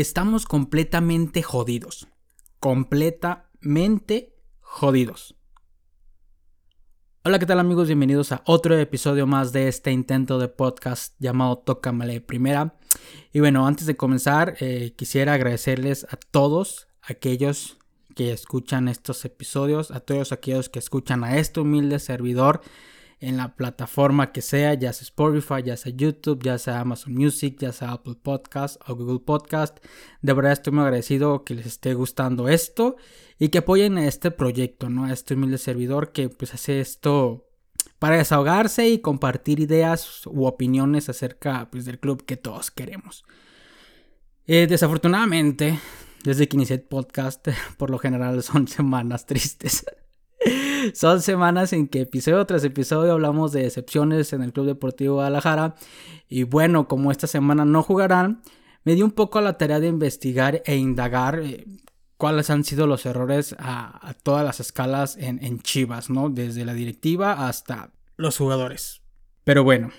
estamos completamente jodidos. Completamente jodidos. Hola, ¿qué tal amigos? Bienvenidos a otro episodio más de este intento de podcast llamado Tócamale Primera. Y bueno, antes de comenzar, eh, quisiera agradecerles a todos aquellos que escuchan estos episodios, a todos aquellos que escuchan a este humilde servidor en la plataforma que sea, ya sea Spotify, ya sea YouTube, ya sea Amazon Music, ya sea Apple Podcast o Google Podcast. De verdad estoy muy agradecido que les esté gustando esto y que apoyen a este proyecto, ¿no? A este humilde servidor que pues hace esto para desahogarse y compartir ideas u opiniones acerca pues, del club que todos queremos. Eh, desafortunadamente, desde que inicié el podcast, por lo general son semanas tristes. Son semanas en que episodio tras episodio hablamos de excepciones en el Club Deportivo Guadalajara. Y bueno, como esta semana no jugarán, me di un poco a la tarea de investigar e indagar eh, cuáles han sido los errores a, todas las escalas en, en, Chivas, ¿no? Desde la directiva hasta los jugadores. Pero bueno,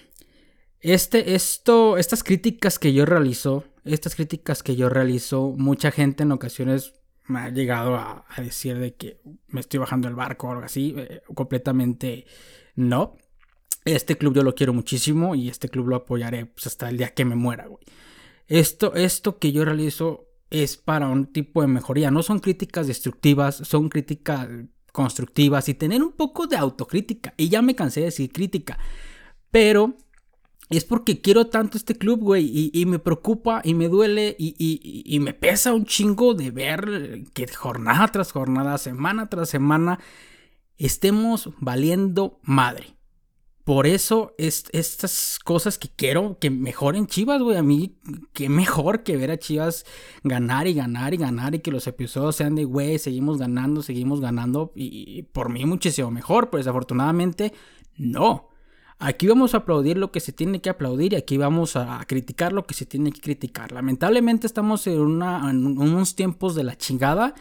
este, esto, estas críticas que yo realizo, estas críticas que yo realizo, mucha gente en ocasiones me ha llegado a, decir de que me estoy bajando el barco o algo así. Eh, completamente no. Este club yo lo quiero muchísimo y este club lo apoyaré pues, hasta el día que me muera, güey. Esto, esto que yo realizo es para un tipo de mejoría. No son críticas destructivas, son críticas constructivas y tener un poco de autocrítica. Y ya me cansé de decir crítica. Pero es porque quiero tanto este club, güey, y, me preocupa y me duele y, me pesa un chingo de ver que jornada tras jornada, semana tras semana, estemos valiendo madre. Por eso estas cosas que quiero que mejoren Chivas, güey, a mí, qué mejor que ver a Chivas ganar y ganar y ganar y que los episodios sean de, güey, seguimos ganando, seguimos ganando y por mí muchísimo mejor, pero desafortunadamente no. Aquí vamos a aplaudir lo que se tiene que aplaudir y aquí vamos a criticar lo que se tiene que criticar. Lamentablemente estamos en, unos tiempos de la chingada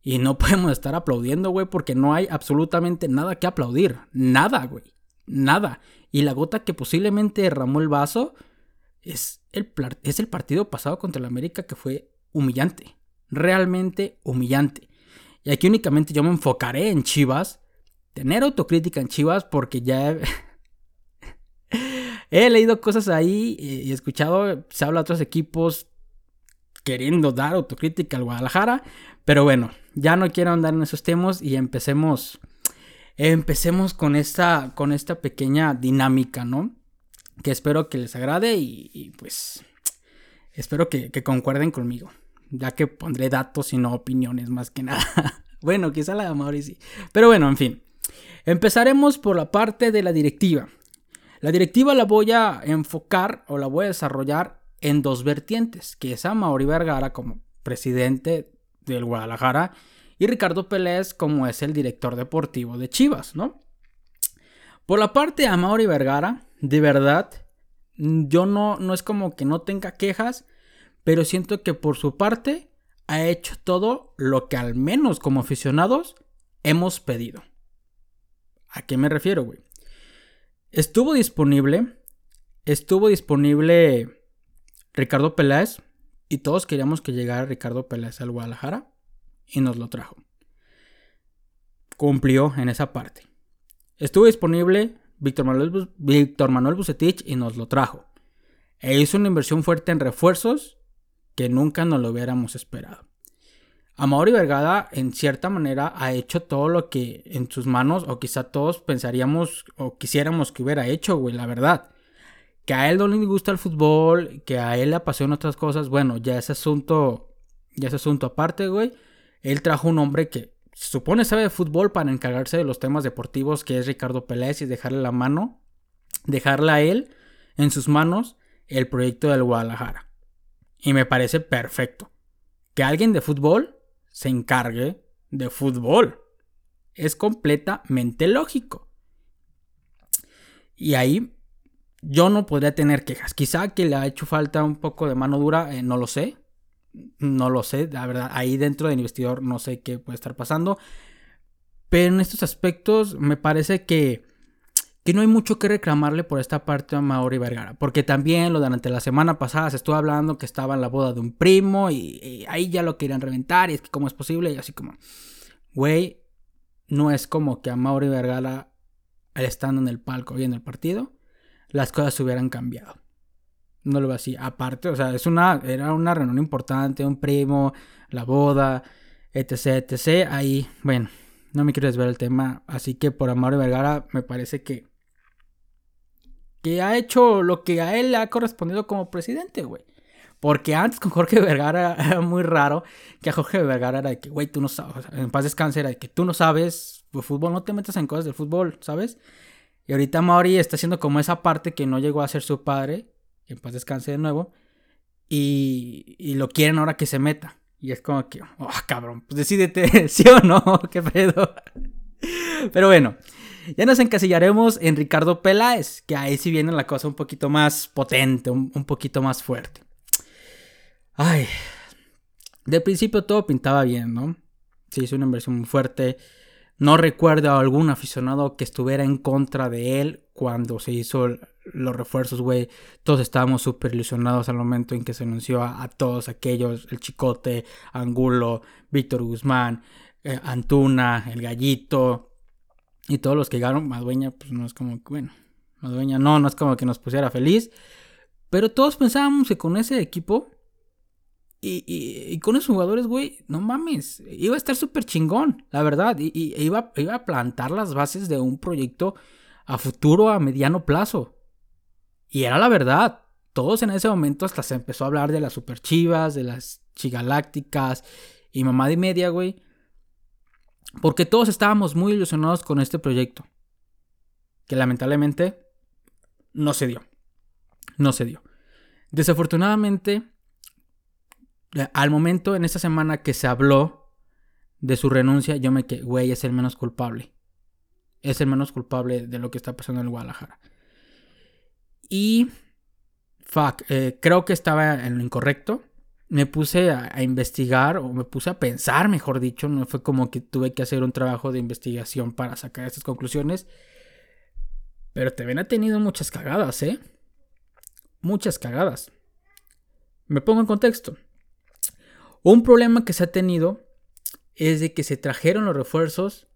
y no podemos estar aplaudiendo, güey, porque no hay absolutamente nada que aplaudir. Nada, güey. Nada. Y la gota que posiblemente derramó el vaso es el, es el partido pasado contra el América que fue humillante. Realmente humillante. Y aquí únicamente yo me enfocaré en Chivas. Tener autocrítica en Chivas porque ya... He leído cosas ahí y he escuchado, se habla de otros equipos queriendo dar autocrítica al Guadalajara, pero bueno, ya no quiero andar en esos temas y empecemos, empecemos con esta, con esta pequeña dinámica, ¿no? Que espero que les agrade y, pues espero que, concuerden conmigo, ya que pondré datos y no opiniones más que nada. bueno, quizá la de Mauricio, pero bueno, en fin. Empezaremos por la parte de la directiva. La directiva la voy a enfocar o la voy a desarrollar en dos vertientes, que es a Mauri Vergara como presidente del Guadalajara y Ricardo Pérez como es el director deportivo de Chivas, ¿no? Por la parte de Mauri Vergara, de verdad, yo no, no es como que no tenga quejas, pero siento que por su parte ha hecho todo lo que al menos como aficionados hemos pedido. ¿A qué me refiero, güey? Estuvo disponible. Estuvo disponible Ricardo Peláez. Y todos queríamos que llegara Ricardo Peláez al Guadalajara. Y nos lo trajo. Cumplió en esa parte. Estuvo disponible Víctor Manuel, Víctor Manuel Bucetich y nos lo trajo. E hizo una inversión fuerte en refuerzos que nunca nos lo hubiéramos esperado. Amaury Vergada, en cierta manera, ha hecho todo lo que en sus manos, o quizá todos pensaríamos o quisiéramos que hubiera hecho, güey, la verdad. Que a él no le gusta el fútbol, que a él le apasionan otras cosas, bueno, ya ese asunto, ya ese asunto aparte, güey. Él trajo un hombre que se supone sabe de fútbol para encargarse de los temas deportivos, que es Ricardo Pérez, y dejarle la mano, dejarle a él en sus manos el proyecto del Guadalajara. Y me parece perfecto. Que alguien de fútbol se encargue de fútbol. Es completamente lógico. Y ahí yo no podría tener quejas. Quizá que le ha hecho falta un poco de mano dura, eh, no lo sé. No lo sé, la verdad. Ahí dentro del investigador no sé qué puede estar pasando. Pero en estos aspectos me parece que, que no hay mucho que reclamarle por esta parte a Mauri Vergara. Porque también lo durante la semana pasada se estuvo hablando que estaba en la boda de un primo y, ahí ya lo querían reventar y es que cómo es posible y así como, güey, no es como que a Mauri Vergara, estando en el palco viendo el partido, las cosas hubieran cambiado. No lo veo así. Aparte, o sea, es una, era una reunión importante, un primo, la boda, etc, etc. Ahí, bueno, no me quiero desver el tema. Así que por Amaro Vergara me parece que que ha hecho lo que a él le ha correspondido como presidente, güey. Porque antes con Jorge Vergara era muy raro que a Jorge Vergara era de que, güey, tú no sabes, en paz descanse, era de que tú no sabes de fútbol, no te metas en cosas del fútbol, ¿sabes? Y ahorita Mauri está haciendo como esa parte que no llegó a ser su padre, en paz descanse de nuevo, y, y lo quieren ahora que se meta. Y es como que, oh, cabrón, pues decídete, ¿sí o no? ¿Qué pedo? Pero bueno, ya nos encasillaremos en Ricardo Peláez, que ahí sí viene la cosa un poquito más potente, un, poquito más fuerte. Ay, de principio todo pintaba bien, ¿no? Sí, es una inversión muy fuerte. No recuerdo a algún aficionado que estuviera en contra de él cuando se hizo los refuerzos, güey. Todos estábamos súper ilusionados al momento en que se anunció a, todos aquellos, el Chicote, Angulo, Víctor Guzmán, eh, Antuna, el Gallito, y todos los que llegaron, Madueña, pues no es como que, bueno, Madueña no, no es como que nos pusiera feliz. Pero todos pensábamos que con ese equipo y, y, con esos jugadores, güey, no mames, iba a estar súper chingón, la verdad. Y, y iba, iba, a plantar las bases de un proyecto a futuro, a mediano plazo. Y era la verdad. Todos en ese momento hasta se empezó a hablar de las super chivas, de las chigalácticas y mamá de media, güey. Porque todos estábamos muy ilusionados con este proyecto. Que lamentablemente no se dio. No se dio. Desafortunadamente, al momento en esta semana que se habló de su renuncia, yo me quedé, güey, es el menos culpable. Es el menos culpable de lo que está pasando en Guadalajara. Y, fuck, eh, creo que estaba en lo incorrecto me puse a, investigar o me puse a pensar, mejor dicho, no fue como que tuve que hacer un trabajo de investigación para sacar estas conclusiones. Pero también ha tenido muchas cagadas, ¿eh? Muchas cagadas. Me pongo en contexto. Un problema que se ha tenido es de que se trajeron los refuerzos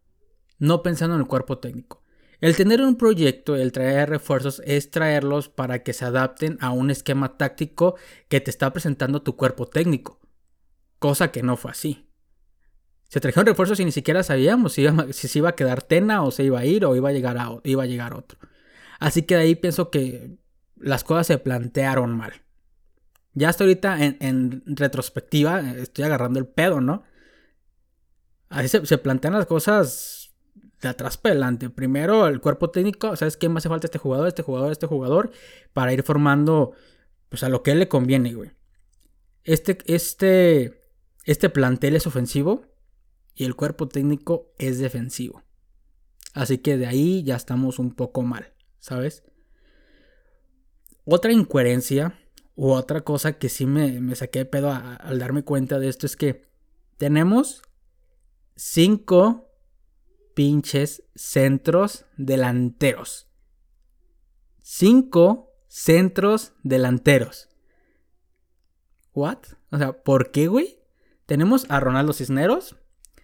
no pensando en el cuerpo técnico. El tener un proyecto, el traer refuerzos, es traerlos para que se adapten a un esquema táctico que te está presentando tu cuerpo técnico. Cosa que no fue así. Se trajeron refuerzos y ni siquiera sabíamos si, se iba a quedar Tena o se iba a ir o iba a llegar, a, iba a llegar otro. Así que de ahí pienso que las cosas se plantearon mal. Ya hasta ahorita en, retrospectiva estoy agarrando el pedo, ¿no? Así se, se plantean las cosas de atrás para adelante. Primero el cuerpo técnico, ¿sabes qué me hace falta este jugador, este jugador, este jugador? Para ir formando, pues a lo que él le conviene, güey. Este, este, este plantel es ofensivo y el cuerpo técnico es defensivo. Así que de ahí ya estamos un poco mal, ¿sabes? Otra incoherencia u otra cosa que sí me, saqué de pedo al darme cuenta de esto es que tenemos cinco pinches centros delanteros. Cinco centros delanteros. ¿What? O sea, ¿por qué, güey? Tenemos a Ronaldo Cisneros,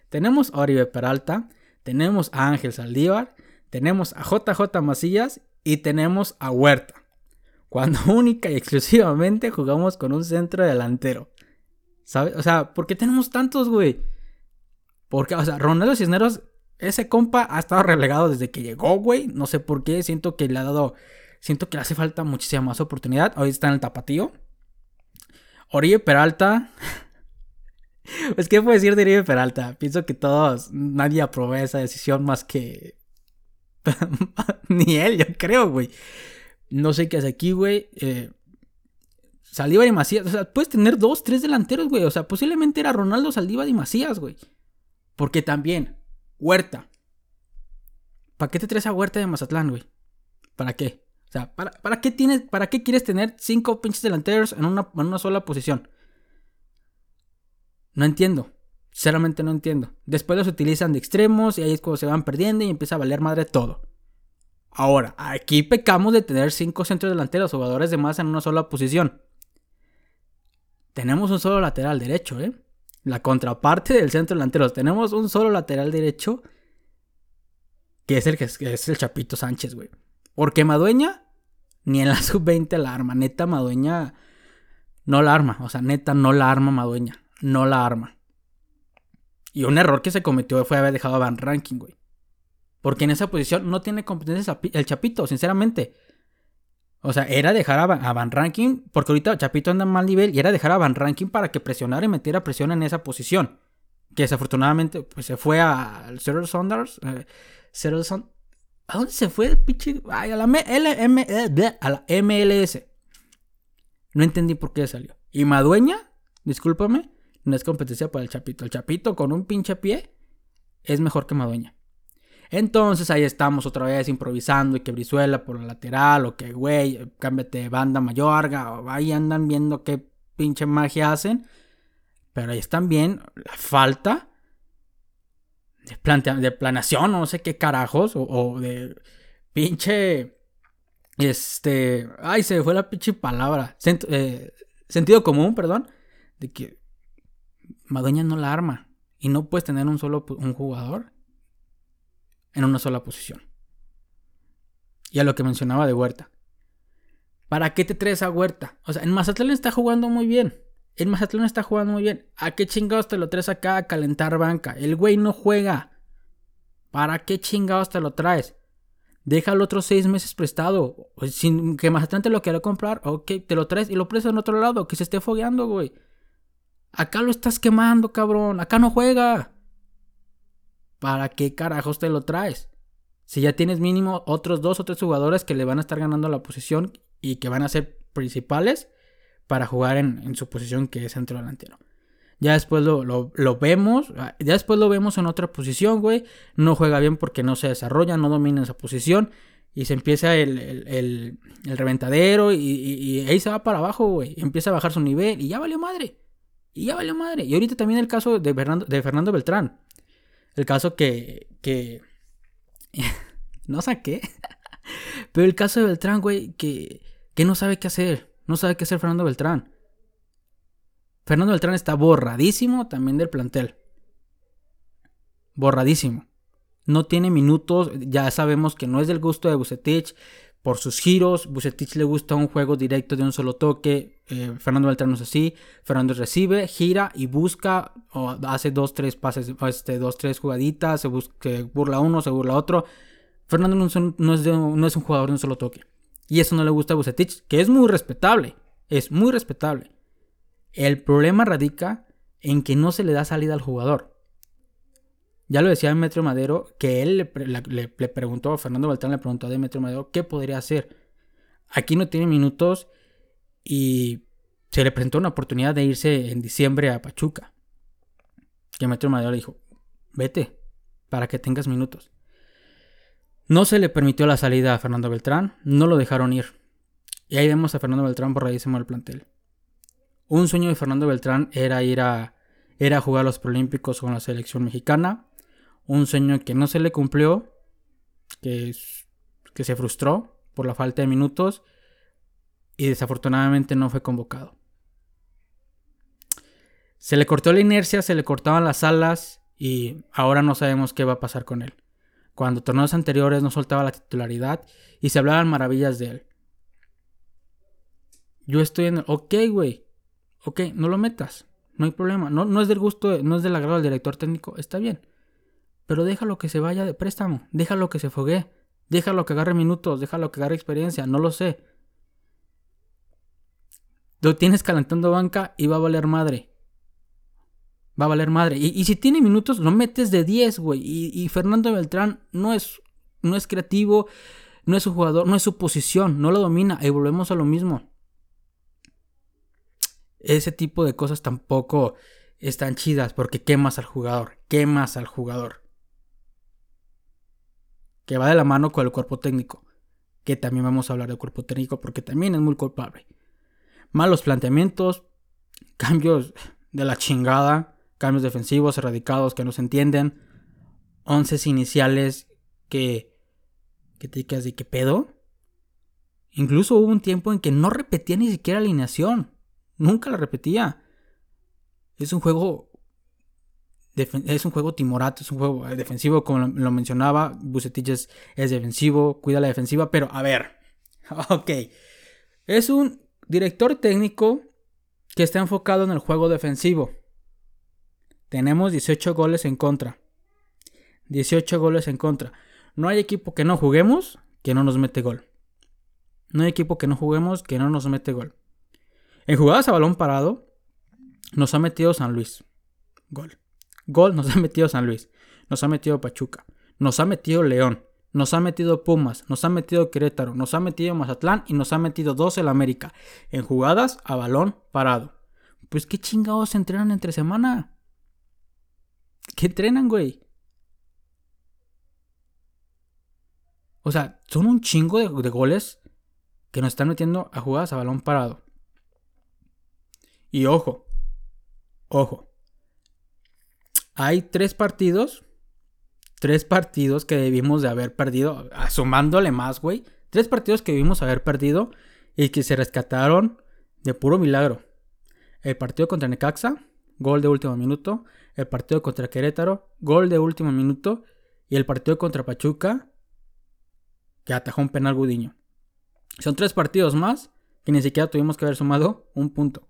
tenemos a Oribe Peralta, tenemos a Ángel Saldívar, tenemos a JJ Macías y tenemos a Huerta. Cuando única y exclusivamente jugamos con un centro delantero. ¿Sabes? O sea, ¿por qué tenemos tantos, güey? Porque, o sea, Ronaldo Cisneros ese compa ha estado relegado desde que llegó, güey. No sé por qué. Siento que le ha dado. Siento que le hace falta muchísima más oportunidad. Hoy está en el tapatío. Oribe Peralta. pues, ¿qué puedo decir de Oribe Peralta? Pienso que todos. Nadie aprobó esa decisión más que. Ni él, yo creo, güey. No sé qué hace aquí, güey. Eh, y Macías. O sea, puedes tener dos, tres delanteros, güey. O sea, posiblemente era Ronaldo Saldívar y Macías, güey. Porque también, Huerta. ¿Para qué te traes a Huerta de Mazatlán, güey? ¿Para qué? O sea, ¿para, qué tienes, ¿para qué quieres tener cinco pinches delanteros en una, en una sola posición? No entiendo. Sinceramente no entiendo. Después los utilizan de extremos y ahí es cuando se van perdiendo y empieza a valer madre todo. Ahora, aquí pecamos de tener cinco centros delanteros, jugadores de más en una sola posición. Tenemos un solo lateral derecho, ¿eh? La contraparte del centro delantero. Tenemos un solo lateral derecho. Que es el que es, el Chapito Sánchez, güey. Porque Madueña, ni en la sub-20 la arma. Neta, Madueña no la arma. O sea, neta, no la arma Madueña. No la arma. Y un error que se cometió fue haber dejado a Van Ranking, güey. Porque en esa posición no tiene competencia el Chapito, sinceramente. O sea, era dejar a Van, Ranking, porque ahorita Chapito anda en mal nivel, y era dejar a Van Ranking para que presionara y metiera presión en esa posición. Que desafortunadamente pues, se fue al Cyril Saunders. Eh, ¿A dónde se fue el pinche? Ay, a la, eh, a la MLS. No entendí por qué salió. Y Madueña, discúlpame, no es competencia para el Chapito. El Chapito con un pinche pie es mejor que Madueña. Entonces ahí estamos otra vez improvisando y que Brizuela por la lateral o que, güey, cámbiate de banda Mayorga o ahí andan viendo qué pinche magia hacen. Pero ahí están bien la falta de, de planeación, no sé qué carajos, o, de pinche, este, ay, se fue la pinche palabra, eh, sentido común, perdón, de que Madueña no la arma y no puedes tener un solo un jugador en una sola posición. Y a lo que mencionaba de Huerta. ¿Para qué te traes a Huerta? O sea, en Mazatlán está jugando muy bien. En Mazatlán está jugando muy bien. ¿A qué chingados te lo traes acá a calentar banca? El güey no juega. ¿Para qué chingados te lo traes? Déjalo otros seis meses prestado. Sin que Mazatlán te lo quiera comprar. Ok, te lo traes y lo prestas en otro lado. Que se esté fogueando, güey. Acá lo estás quemando, cabrón. Acá no juega. ¿Para qué carajos te lo traes? Si ya tienes mínimo otros dos o tres jugadores que le van a estar ganando la posición y que van a ser principales para jugar en, su posición que es centro delantero. Ya después lo, vemos, ah, ya después lo vemos en otra posición, güey. No juega bien porque no se desarrolla, no domina esa posición. Y se empieza el, reventadero y, ahí se va para abajo, güey. Empieza a bajar su nivel y ya valió madre. Y ya valió madre. Y ahorita también el caso de Fernando, de Fernando Beltrán. El caso que. que no saqué. Pero el caso de Beltrán, güey, que, que no sabe qué hacer. No sabe qué hacer Fernando Beltrán. Fernando Beltrán está borradísimo también del plantel. Borradísimo. No tiene minutos. Ya sabemos que no es del gusto de Bucetich por sus giros. Bucetich le gusta un juego directo de un solo toque. Eh, Fernando Beltrán no es así. Fernando recibe, gira y busca, o hace dos, tres pases, este, dos, tres jugaditas, se, busca, burla uno, se burla otro. Fernando no es, un, no, es un jugador de un solo toque. Y eso no le gusta a Bucetich, que es muy respetable. Es muy respetable. El problema radica en que no se le da salida al jugador. Ya lo decía Demetrio Madero, que él le, preguntó, Fernando Beltrán le preguntó a Demetrio Madero qué podría hacer. Aquí no tiene minutos y se le presentó una oportunidad de irse en diciembre a Pachuca. Que Demetrio Madero le dijo, vete para que tengas minutos. No se le permitió la salida a Fernando Beltrán, no lo dejaron ir. Y ahí vemos a Fernando Beltrán borradísimo del plantel. Un sueño de Fernando Beltrán era ir a, era jugar los Prolímpicos con la selección mexicana un sueño que no se le cumplió, que, que se frustró por la falta de minutos y desafortunadamente no fue convocado. Se le cortó la inercia, se le cortaban las alas y ahora no sabemos qué va a pasar con él. Cuando torneos anteriores no soltaba la titularidad y se hablaban maravillas de él. Yo estoy en el... Ok, güey. Ok, no lo metas. No hay problema. No, no es del gusto, no es del agrado del director técnico. Está bien. Pero déjalo que se vaya de préstamo, déjalo que se fogue, déjalo que agarre minutos, déjalo que agarre experiencia, no lo sé. Lo tienes calentando banca y va a valer madre. Va a valer madre. Y, si tiene minutos, lo metes de 10, güey. Y, y, Fernando Beltrán no es, no es creativo, no es su jugador, no es su posición, no lo domina. Y volvemos a lo mismo. Ese tipo de cosas tampoco están chidas porque quemas al jugador, quemas al jugador que va de la mano con el cuerpo técnico, que también vamos a hablar del cuerpo técnico porque también es muy culpable. Malos planteamientos, cambios de la chingada, cambios defensivos erradicados que no se entienden, once iniciales que, que te digas de qué pedo. Incluso hubo un tiempo en que no repetía ni siquiera alineación. Nunca la repetía. Es un juego. Es un juego timorato, es un juego eh, defensivo, como lo, mencionaba. Bucetich es, defensivo, cuida la defensiva, pero a ver. Ok. Es un director técnico que está enfocado en el juego defensivo. Tenemos 18 goles en contra. 18 goles en contra. No hay equipo que no juguemos que no nos mete gol. No hay equipo que no juguemos que no nos mete gol. En jugadas a balón parado, nos ha metido San Luis. Gol. Gol nos ha metido San Luis. Nos ha metido Pachuca. Nos ha metido León. Nos ha metido Pumas. Nos ha metido Querétaro. Nos ha metido Mazatlán. Y nos ha metido dos el América. En jugadas a balón parado. Pues qué chingados se entrenan entre semana. ¿Qué entrenan, güey? O sea, son un chingo de, de goles que nos están metiendo a jugadas a balón parado. Y ojo, ojo. Hay tres partidos. Tres partidos que debimos de haber perdido. Sumándole más, güey. Tres partidos que debimos haber perdido. Y que se rescataron de puro milagro. El partido contra Necaxa. Gol de último minuto. El partido contra Querétaro. Gol de último minuto. Y el partido contra Pachuca. Que atajó un penal Gudiño. Son tres partidos más que ni siquiera tuvimos que haber sumado un punto.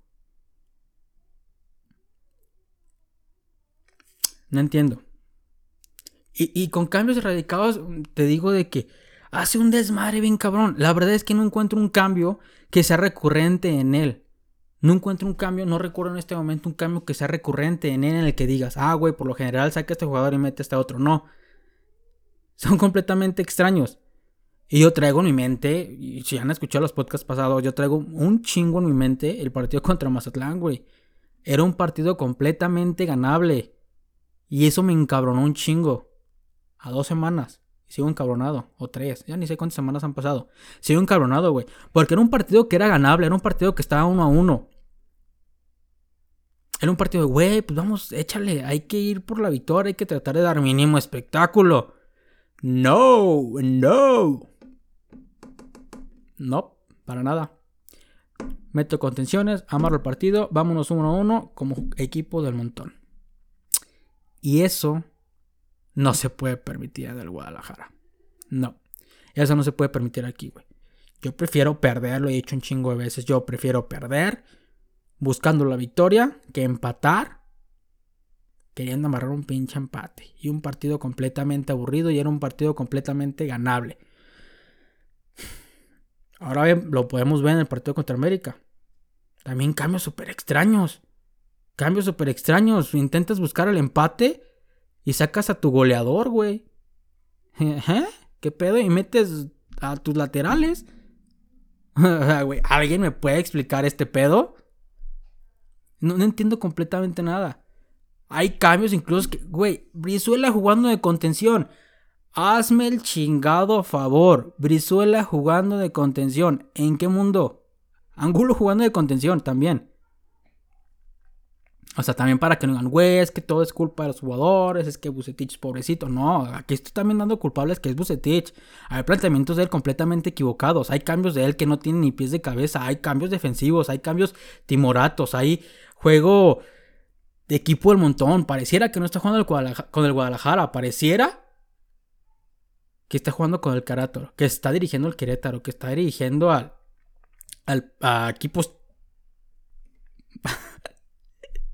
No entiendo. Y, con cambios radicados te digo de que hace un desmadre bien cabrón. La verdad es que no encuentro un cambio que sea recurrente en él. No encuentro un cambio, no recuerdo en este momento un cambio que sea recurrente en él en el que digas, ah, güey, por lo general saca a este jugador y mete a este otro. No. Son completamente extraños. Y yo traigo en mi mente, y si han escuchado los podcasts pasados, yo traigo un chingo en mi mente el partido contra Mazatlán, güey. Era un partido completamente ganable. Y eso me encabronó un chingo. A dos semanas. Sigo encabronado. O tres. Ya ni sé cuántas semanas han pasado. Sigo encabronado, güey. Porque era un partido que era ganable. Era un partido que estaba uno a uno. Era un partido de, güey, pues vamos, échale. Hay que ir por la victoria. Hay que tratar de dar mínimo espectáculo. No, no. No, para nada. Meto contenciones, amarro el partido, vámonos uno a uno como equipo del montón. Y eso no se puede permitir en el Guadalajara. No. Eso no se puede permitir aquí, güey. Yo prefiero perder, lo he dicho un chingo de veces. Yo prefiero perder buscando la victoria que empatar queriendo amarrar un pinche empate. Y un partido completamente aburrido y era un partido completamente ganable. Ahora lo podemos ver en el partido contra América. También cambios súper extraños. Cambios súper extraños. Intentas buscar el empate y sacas a tu goleador, güey. ¿Eh? ¿Qué pedo? Y metes a tus laterales. ¿Alguien me puede explicar este pedo? No, no, entiendo completamente nada. Hay cambios incluso que, güey, Brizuela jugando de contención. Hazme el chingado favor. Brizuela jugando de contención. ¿En qué mundo? Angulo jugando de contención también. O sea, también para que no digan, güey, es que todo es culpa de los jugadores, es que Bucetich es pobrecito. No, aquí estoy también dando culpables que es Bucetich. Hay planteamientos de él completamente equivocados. Hay cambios de él que no tienen ni pies de cabeza. Hay cambios defensivos, hay cambios timoratos, hay juego de equipo del montón. Pareciera que no está jugando con el Guadalajara. Pareciera que está jugando con el Querétaro, que está dirigiendo el Querétaro, que está dirigiendo al, al a equipos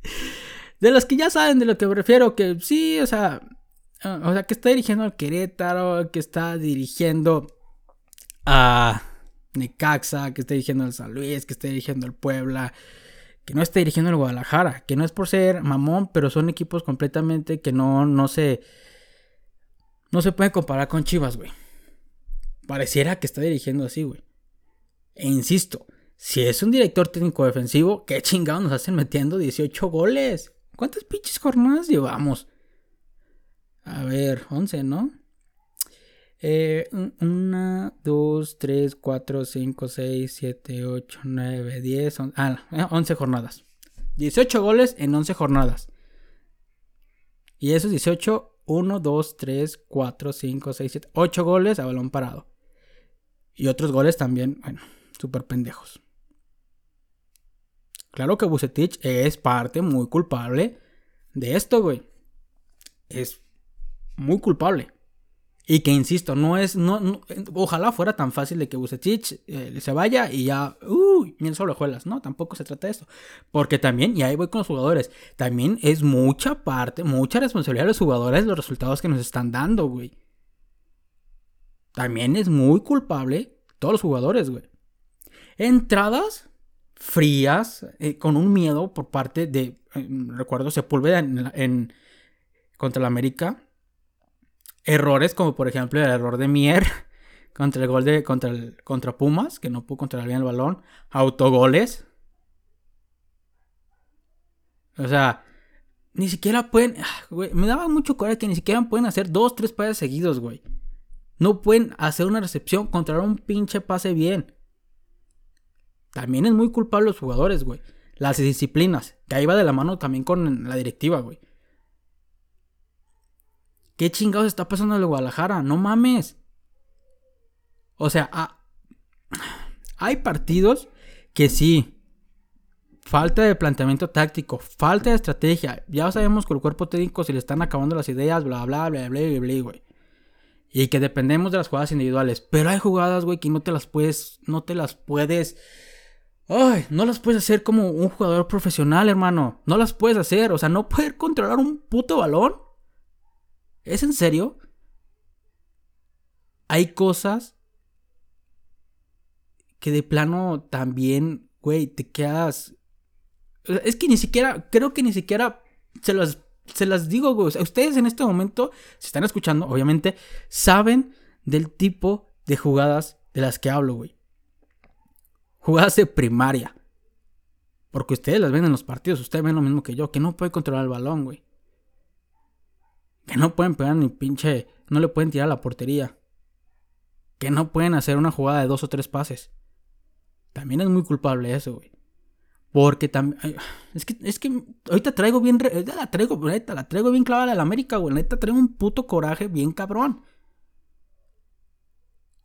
de los que ya saben de lo que me refiero, que sí, o sea, o sea, que está dirigiendo al Querétaro, que está dirigiendo a Necaxa, que está dirigiendo al San Luis, que está dirigiendo al Puebla, que no está dirigiendo al Guadalajara, que no es por ser mamón, pero son equipos completamente que no, no se no se puede comparar con Chivas, güey. Pareciera que está dirigiendo así, güey. E insisto, si es un director técnico defensivo, ¿qué chingados nos hacen metiendo 18 goles? ¿Cuántas pinches jornadas llevamos? A ver, 11, ¿no? Eh, 1, 2, 3, 4, 5, 6, 7, 8, 9, 10, 11, ah, 11 jornadas. 18 goles en 11 jornadas. Y esos 18 1, 2, 3, 4, 5, 6, 7, 8 goles a balón parado. Y otros goles también, bueno, súper pendejos. Claro que Bucetich es parte muy culpable de esto, güey. Es muy culpable. Y que insisto, no es. No, ojalá fuera tan fácil de que Bucetich eh, se vaya y ya. Uy, bien solo juelas. No, tampoco se trata de eso. Porque también, y ahí voy con los jugadores. También es mucha parte, mucha responsabilidad de los jugadores los resultados que nos están dando, güey. También es muy culpable todos los jugadores, güey. Entradas frías, eh, con un miedo por parte de. Eh, recuerdo Sepúlveda en, contra la América errores como por ejemplo el error de Mier contra el gol de contra el contra Pumas que no pudo controlar bien el balón, autogoles. O sea, ni siquiera pueden, ah, me daba mucho coraje que ni siquiera pueden hacer dos, tres pases seguidos, güey. No pueden hacer una recepción, controlar un pinche pase bien. También es muy culpable los jugadores, güey. Las disciplinas, que ahí va de la mano también con la directiva, güey. ¿Qué chingados está pasando en el Guadalajara? No mames. O sea, hay partidos que sí. Falta de planteamiento táctico, falta de estrategia. Ya sabemos que el cuerpo técnico se le están acabando las ideas, bla, bla, bla, bla, bla, bla, güey. Y que dependemos de las jugadas individuales. Pero hay jugadas, güey, que no te las puedes, no te las puedes... Ay, no las puedes hacer como un jugador profesional, hermano. No las puedes hacer. O sea, no poder controlar un puto balón ¿Es en serio? Hay cosas que de plano también, güey, te quedas... Es que ni siquiera, creo que ni siquiera se las, se las digo, güey. ustedes en este momento, si están escuchando, obviamente, saben del tipo de jugadas de las que hablo, güey. Jugadas de primaria. Porque ustedes las ven en los partidos, ustedes ven lo mismo que yo, que no puede controlar el balón, güey. Que no pueden pegar ni pinche. No le pueden tirar a la portería. Que no pueden hacer una jugada de dos o tres pases. También es muy culpable eso, güey. Porque también. Es que, es que ahorita traigo bien. La traigo, neta, la traigo bien clavada a la América, güey. Neta traigo un puto coraje bien cabrón.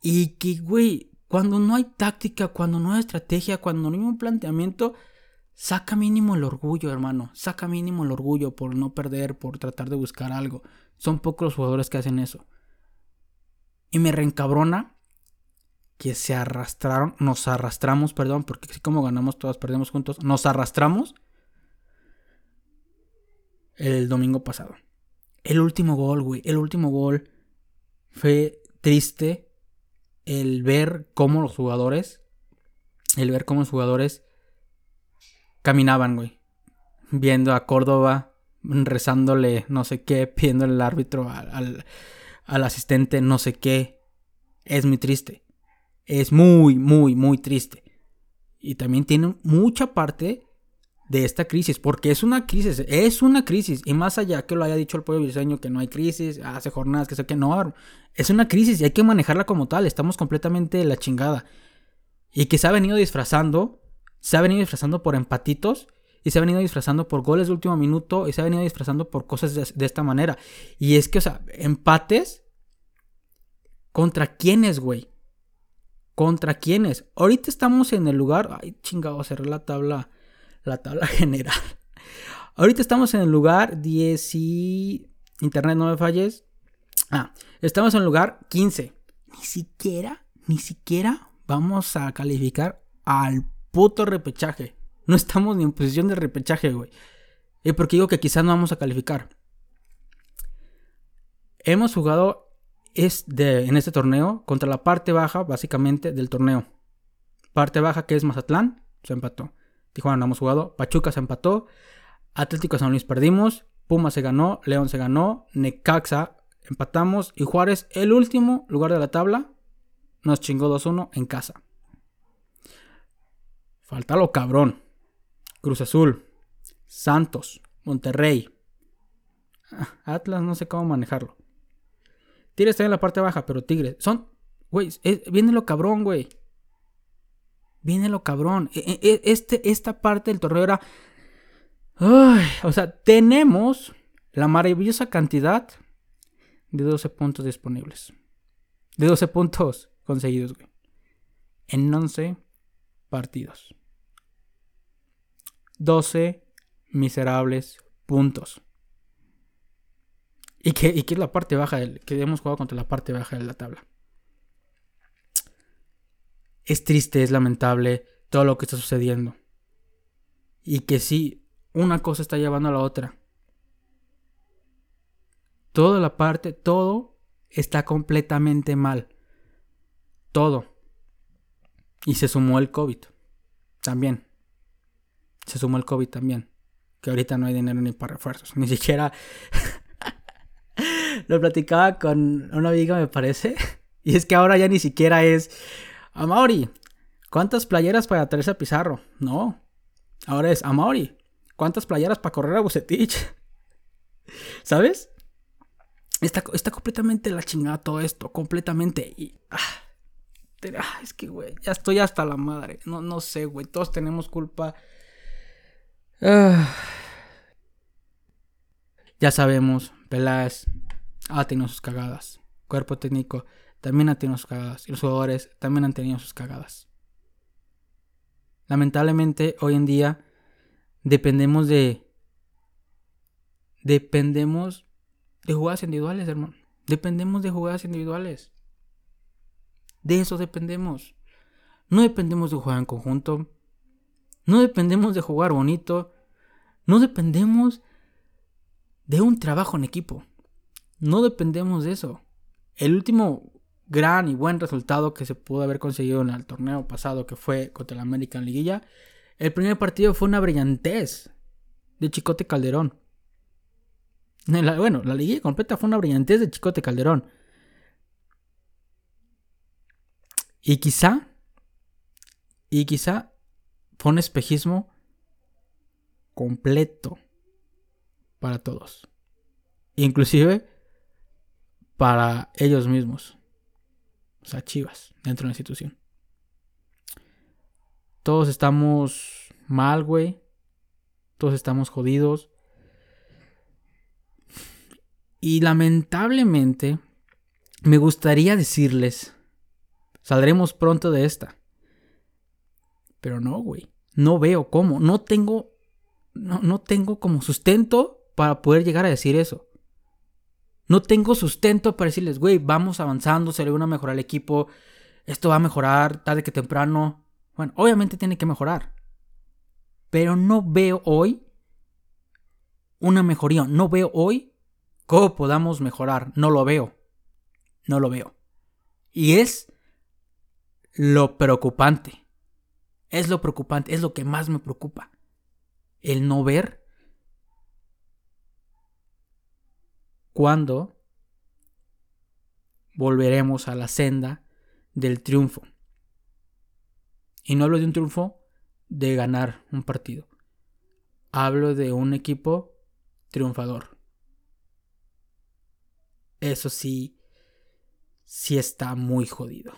Y que, güey, cuando no hay táctica, cuando no hay estrategia, cuando no hay un planteamiento Saca mínimo el orgullo, hermano. Saca mínimo el orgullo por no perder, por tratar de buscar algo. Son pocos los jugadores que hacen eso. Y me reencabrona que se arrastraron, nos arrastramos, perdón, porque así como ganamos todas, perdemos juntos, nos arrastramos el domingo pasado. El último gol, güey, el último gol fue triste el ver cómo los jugadores, el ver cómo los jugadores caminaban, güey. Viendo a Córdoba, rezándole no sé qué, pidiéndole al árbitro, al, al asistente no sé qué. Es muy triste. Es muy, muy, muy triste. Y también tiene mucha parte de esta crisis, porque es una crisis, es una crisis, y más allá que lo haya dicho el pueblo diseño que no hay crisis, hace jornadas que sé que no, es una crisis y hay que manejarla como tal, estamos completamente la chingada. Y que se ha venido disfrazando se ha venido disfrazando por empatitos y se ha venido disfrazando por goles de último minuto y se ha venido disfrazando por cosas de, esta manera. Y es que, o sea, empates contra quiénes, güey. ¿Contra quiénes? Ahorita estamos en el lugar. Ay, chingado, cerré la tabla. La tabla general. Ahorita estamos en el lugar 10 y. Internet no me falles. Ah, estamos en el lugar 15. Ni siquiera, ni siquiera vamos a calificar al puto repechaje. No estamos ni en posición de repechaje, güey. Y porque digo que quizás no vamos a calificar. Hemos jugado en este torneo contra la parte baja, básicamente, del torneo. Parte baja que es Mazatlán, se empató. Tijuana no hemos jugado. Pachuca se empató. Atlético San Luis perdimos. Puma se ganó. León se ganó. Necaxa empatamos. Y Juárez, el último lugar de la tabla, nos chingó 2-1 en casa. Falta lo cabrón. Cruz Azul. Santos. Monterrey. Ah, Atlas no sé cómo manejarlo. Tigres está en la parte baja, pero Tigres. Son. Güey, viene lo cabrón, güey. Viene lo cabrón. E, e, e, este, esta parte del torneo era. o sea, tenemos la maravillosa cantidad de 12 puntos disponibles. De 12 puntos conseguidos, güey. en 11 partidos. 12 miserables puntos. Y que, y es la parte baja del, que hemos jugado contra la parte baja de la tabla. Es triste, es lamentable todo lo que está sucediendo. Y que sí, una cosa está llevando a la otra. Toda la parte, todo está completamente mal. Todo. Y se sumó el COVID. También. Se sumó el COVID también. Que ahorita no hay dinero ni para refuerzos. Ni siquiera... Lo platicaba con una amiga, me parece. Y es que ahora ya ni siquiera es... Amaury, ¿cuántas playeras para traerse a Pizarro? No. Ahora es Amaury, ¿cuántas playeras para correr a Bucetich? ¿Sabes? Está, completamente la chingada todo esto, completamente. Y, ah, ah, es que, güey, ya estoy hasta la madre. No, no sé, güey, todos tenemos culpa. Ah. Ya sabemos, Peláez ha tenido sus cagadas. Cuerpo técnico también ha tenido sus cagadas. Y los jugadores también han tenido sus cagadas. Lamentablemente, hoy en día dependemos de. Dependemos de jugadas individuales, hermano. Dependemos de jugadas individuales. De eso dependemos. No dependemos de jugar en conjunto. No dependemos de jugar bonito. No dependemos de un trabajo en equipo. No dependemos de eso. El último gran y buen resultado que se pudo haber conseguido en el torneo pasado, que fue contra la American Liguilla, el primer partido fue una brillantez de Chicote Calderón bueno, la liguilla completa fue una brillantez de Chicote Calderón. Y quizá, y quizá fue un espejismo completo para todos. Inclusive para ellos mismos. O sea, chivas dentro de la institución. Todos estamos mal, güey. Todos estamos jodidos. Y lamentablemente, me gustaría decirles, saldremos pronto de esta. Pero no, güey. No veo cómo. No tengo, no, no tengo como sustento para poder llegar a decir eso. No tengo sustento para decirles, güey, vamos avanzando, se le va a mejorar el equipo, esto va a mejorar tarde que temprano. Bueno, obviamente tiene que mejorar. Pero no veo hoy una mejoría. No veo hoy ¿Cómo podamos mejorar? No lo veo. No lo veo. Y es lo preocupante. Es lo preocupante, es lo que más me preocupa. El no ver cuándo volveremos a la senda del triunfo. Y no hablo de un triunfo de ganar un partido. Hablo de un equipo triunfador eso sí, sí está muy jodido.